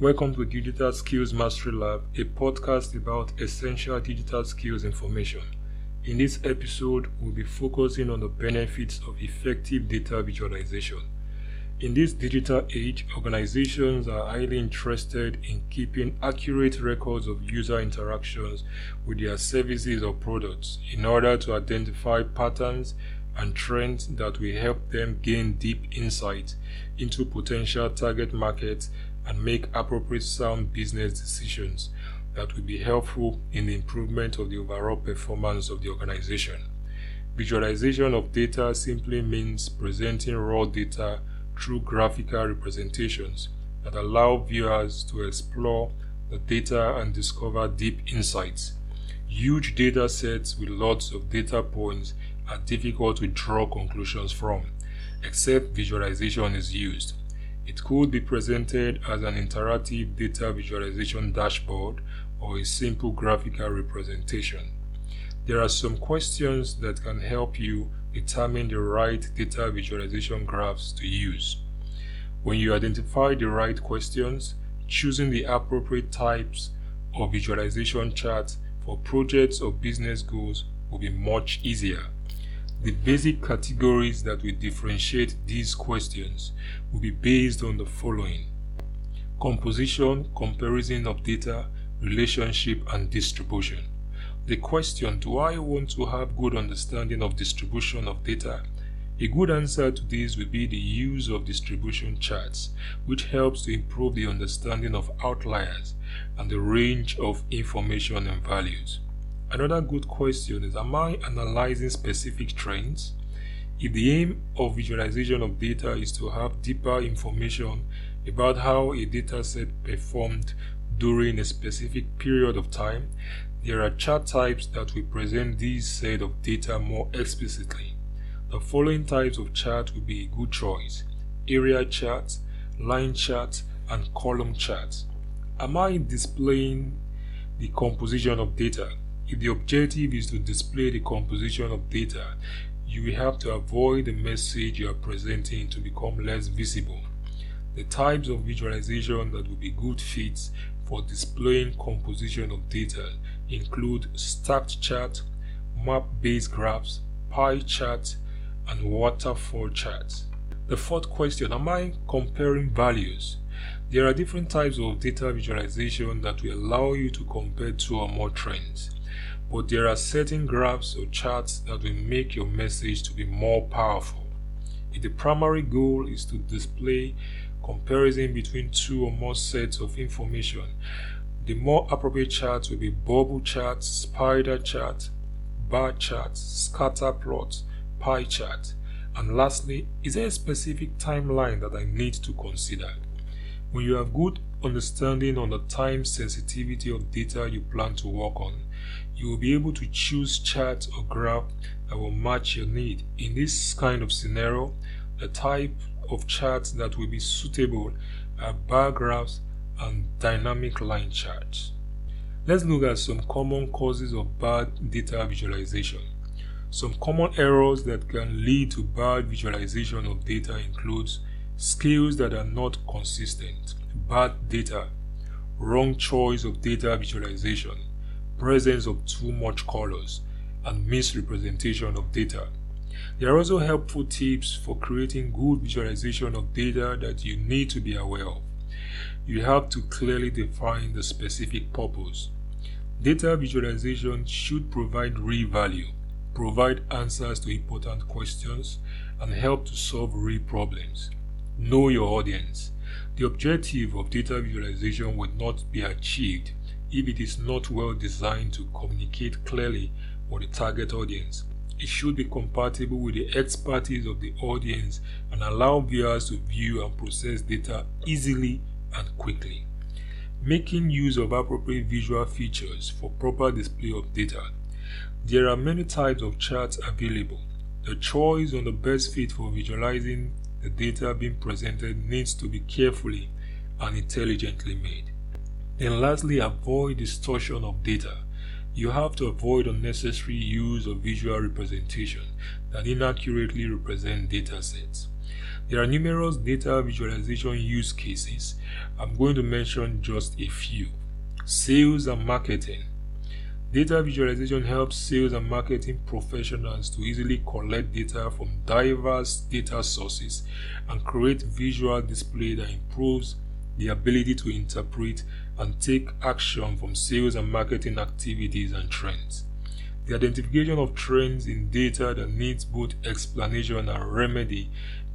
Welcome to Digital Skills Mastery Lab, a podcast about essential digital skills information. In this episode, we'll be focusing on the benefits of effective data visualization. In this digital age, organizations are highly interested in keeping accurate records of user interactions with their services or products in order to identify patterns and trends that will help them gain deep insight into potential target markets and make appropriate sound business decisions that will be helpful in the improvement of the overall performance of the organization. Visualization of data simply means presenting raw data through graphical representations that allow viewers to explore the data and discover deep insights. Huge data sets with lots of data points are difficult to draw conclusions from, except visualization is used. It could be presented as an interactive data visualization dashboard or a simple graphical representation. There are some questions that can help you determine the right data visualization graphs to use. When you identify the right questions, choosing the appropriate types of visualization charts for projects or business goals will be much easier. The basic categories that will differentiate these questions will be based on the following composition, comparison of data, relationship, and distribution. The question Do I want to have good understanding of distribution of data? A good answer to this will be the use of distribution charts, which helps to improve the understanding of outliers and the range of information and values. Another good question is Am I analyzing specific trends? If the aim of visualization of data is to have deeper information about how a dataset performed during a specific period of time, there are chart types that will present this set of data more explicitly. The following types of chart will be a good choice area charts, line charts, and column charts. Am I displaying the composition of data? If the objective is to display the composition of data, you will have to avoid the message you are presenting to become less visible. The types of visualization that will be good fits for displaying composition of data include stacked chart, map-based graphs, pie chart, and waterfall charts. The fourth question, am I comparing values? There are different types of data visualization that will allow you to compare two or more trends but there are certain graphs or charts that will make your message to be more powerful. If the primary goal is to display comparison between two or more sets of information, the more appropriate charts will be bubble charts, spider charts, bar charts, scatter plots, pie chart, and lastly, is there a specific timeline that I need to consider? When you have good understanding on the time sensitivity of data you plan to work on, you will be able to choose charts or graph that will match your need. In this kind of scenario, the type of charts that will be suitable are bar graphs and dynamic line charts. Let's look at some common causes of bad data visualization. Some common errors that can lead to bad visualization of data includes skills that are not consistent, bad data, wrong choice of data visualization, presence of too much colors, and misrepresentation of data. There are also helpful tips for creating good visualization of data that you need to be aware of. You have to clearly define the specific purpose. Data visualization should provide real value, provide answers to important questions, and help to solve real problems. Know your audience. The objective of data visualization would not be achieved if it is not well designed to communicate clearly with the target audience. It should be compatible with the expertise of the audience and allow viewers to view and process data easily and quickly. Making use of appropriate visual features for proper display of data. There are many types of charts available. The choice on the best fit for visualizing the data being presented needs to be carefully and intelligently made. Then lastly, avoid distortion of data. You have to avoid unnecessary use of visual representation that inaccurately represent data sets. There are numerous data visualization use cases. I'm going to mention just a few. Sales and marketing. Data visualization helps sales and marketing professionals to easily collect data from diverse data sources and create visual display that improves the ability to interpret and take action from sales and marketing activities and trends. The identification of trends in data that needs both explanation and remedy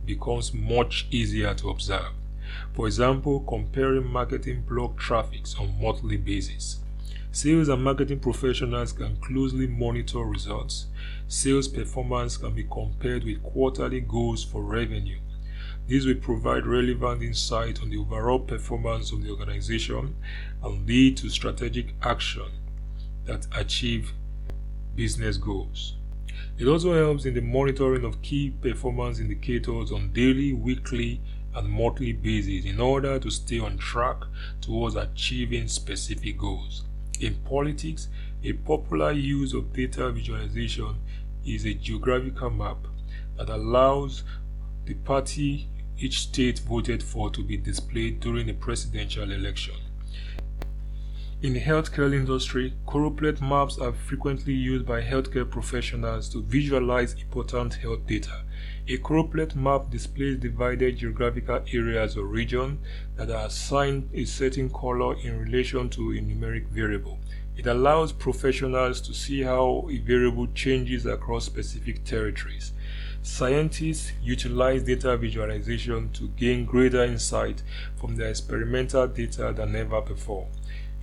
becomes much easier to observe. For example, comparing marketing blog traffics on monthly basis. Sales and marketing professionals can closely monitor results. Sales performance can be compared with quarterly goals for revenue. This will provide relevant insight on the overall performance of the organization and lead to strategic action that achieve business goals. It also helps in the monitoring of key performance indicators on daily, weekly, and monthly basis in order to stay on track towards achieving specific goals. In politics, a popular use of data visualization is a geographical map that allows the party each state voted for to be displayed during a presidential election. In the healthcare industry, choropleth maps are frequently used by healthcare professionals to visualize important health data. A choropleth map displays divided geographical areas or regions that are assigned a certain color in relation to a numeric variable. It allows professionals to see how a variable changes across specific territories. Scientists utilize data visualization to gain greater insight from their experimental data than ever before.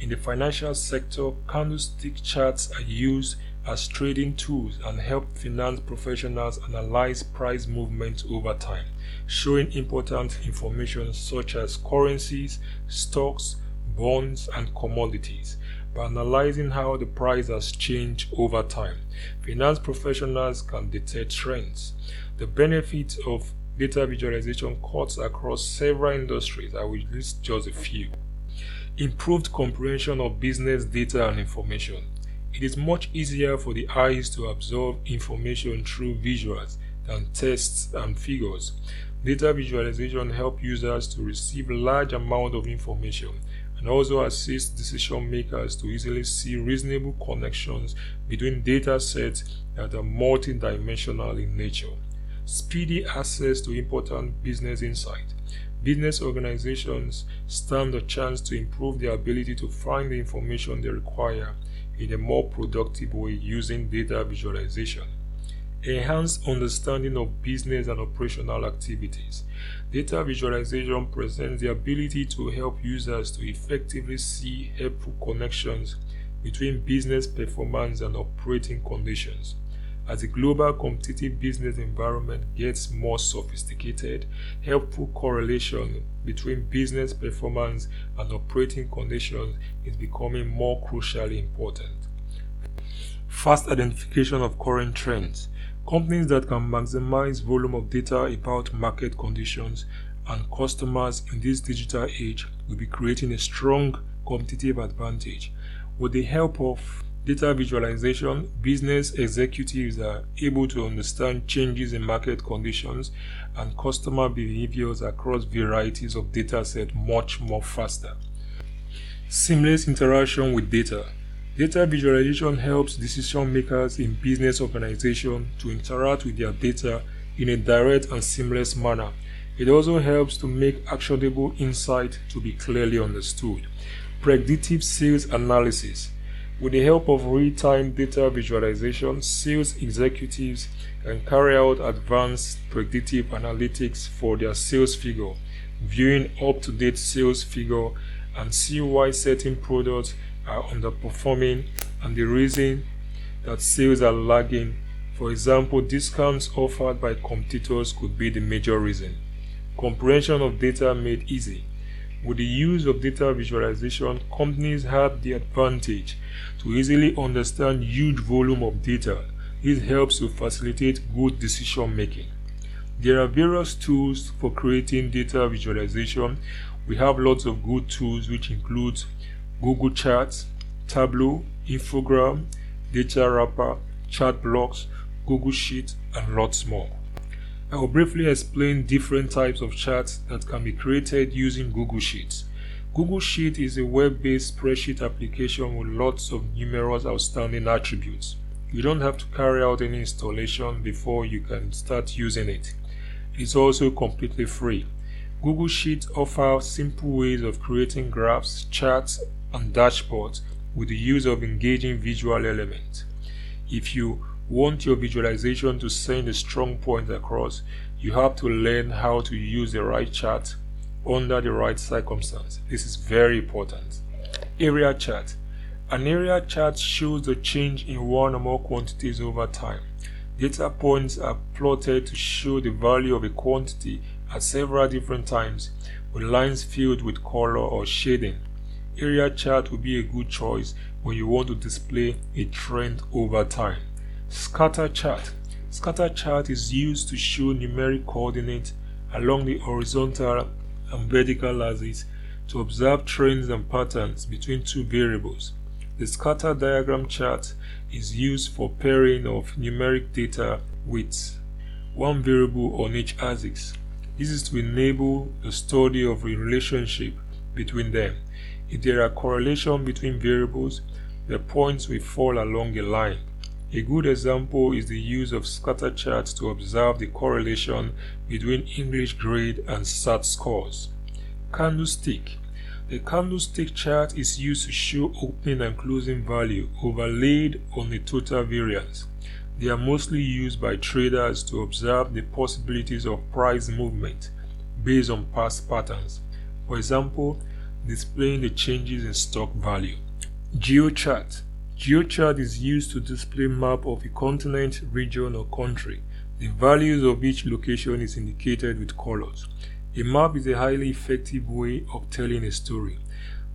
In the financial sector, candlestick charts are used as trading tools and help finance professionals analyze price movements over time, showing important information such as currencies, stocks, bonds, and commodities. By analyzing how the price has changed over time, finance professionals can detect trends. The benefits of data visualization cuts across several industries. I will list just a few improved comprehension of business data and information. It is much easier for the eyes to absorb information through visuals than tests and figures. Data visualization help users to receive large amount of information and also assist decision makers to easily see reasonable connections between data sets that are multidimensional in nature. Speedy access to important business insight business organizations stand a chance to improve their ability to find the information they require in a more productive way using data visualization. Enhanced understanding of business and operational activities. Data visualization presents the ability to help users to effectively see helpful connections between business performance and operating conditions. As the global competitive business environment gets more sophisticated, helpful correlation between business performance and operating conditions is becoming more crucially important. Fast identification of current trends. Companies that can maximize volume of data about market conditions and customers in this digital age will be creating a strong competitive advantage with the help of data visualization, business executives are able to understand changes in market conditions and customer behaviors across varieties of data set much more faster. Seamless interaction with data. Data visualization helps decision makers in business organizations to interact with their data in a direct and seamless manner. It also helps to make actionable insight to be clearly understood. Predictive sales analysis. With the help of real-time data visualization, sales executives can carry out advanced predictive analytics for their sales figure, viewing up-to-date sales figure and see why certain products are underperforming and the reason that sales are lagging. For example, discounts offered by competitors could be the major reason. Comprehension of data made easy. With the use of data visualization, companies have the advantage to easily understand huge volume of data. This helps to facilitate good decision making. There are various tools for creating data visualization. We have lots of good tools which include Google Charts, Tableau, Infogram, Data Wrapper, ChartBlocks, Google Sheets, and lots more. I will briefly explain different types of charts that can be created using Google Sheets. Google Sheet is a web-based spreadsheet application with lots of numerous outstanding attributes. You don't have to carry out any installation before you can start using it. It's also completely free. Google Sheets offers simple ways of creating graphs, charts, and dashboards with the use of engaging visual elements. If you want your visualization to send a strong point across, you have to learn how to use the right chart under the right circumstance. This is very important. Area chart. An area chart shows the change in one or more quantities over time. Data points are plotted to show the value of a quantity at several different times with lines filled with color or shading. Area chart will be a good choice when you want to display a trend over time. Scatter chart. Scatter chart is used to show numeric coordinates along the horizontal and vertical axes to observe trends and patterns between two variables. The scatter diagram chart is used for pairing of numeric data with one variable on each axis. This is to enable the study of a relationship between them. If there are correlation between variables, the points will fall along a line. A good example is the use of scatter charts to observe the correlation between English grade and SAT scores. Candlestick The candlestick chart is used to show opening and closing value overlaid on the total variance. They are mostly used by traders to observe the possibilities of price movement based on past patterns. For example, displaying the changes in stock value. GeoChart GeoChart is used to display map of a continent, region or country. The values of each location is indicated with colors. A map is a highly effective way of telling a story.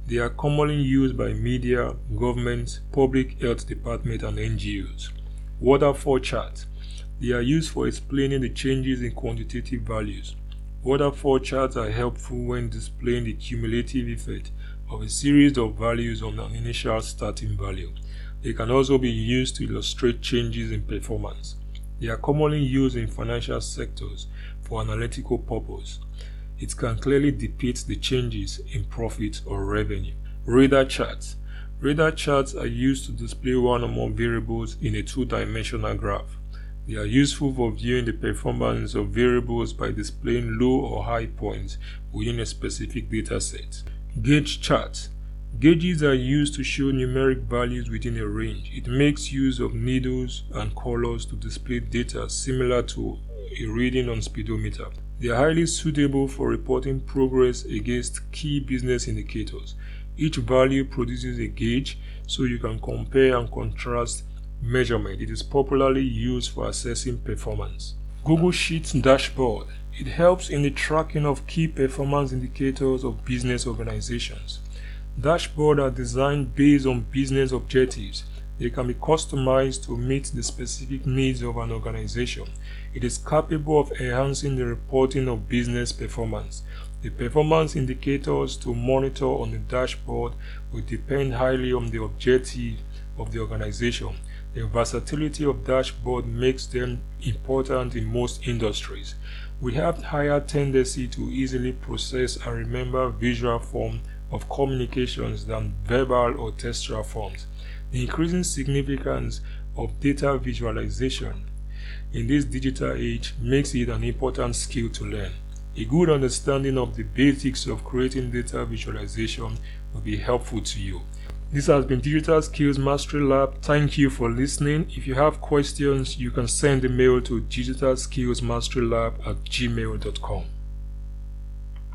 They are commonly used by media, governments, public health department and NGOs. Waterfall chart. They are used for explaining the changes in quantitative values. Waterfall charts are helpful when displaying the cumulative effect of a series of values on an initial starting value. They can also be used to illustrate changes in performance. They are commonly used in financial sectors for analytical purpose. It can clearly depict the changes in profit or revenue. Radar charts. Radar charts are used to display one or more variables in a two-dimensional graph. They are useful for viewing the performance of variables by displaying low or high points within a specific data set. Gauge charts. Gauges are used to show numeric values within a range. It makes use of needles and colors to display data similar to a reading on speedometer. They are highly suitable for reporting progress against key business indicators. Each value produces a gauge so you can compare and contrast measurement. It is popularly used for assessing performance. Google Sheets dashboard. It helps in the tracking of key performance indicators of business organizations. Dashboards are designed based on business objectives. They can be customized to meet the specific needs of an organization. It is capable of enhancing the reporting of business performance. The performance indicators to monitor on the dashboard will depend highly on the objective of the organization. The versatility of dashboard makes them important in most industries. We have higher tendency to easily process and remember visual form of communications than verbal or textual forms. The increasing significance of data visualization in this digital age makes it an important skill to learn. A good understanding of the basics of creating data visualization will be helpful to you. This has been Digital Skills Mastery Lab. Thank you for listening. If you have questions, you can send a mail to digitalskillsmasterylab at gmail.com.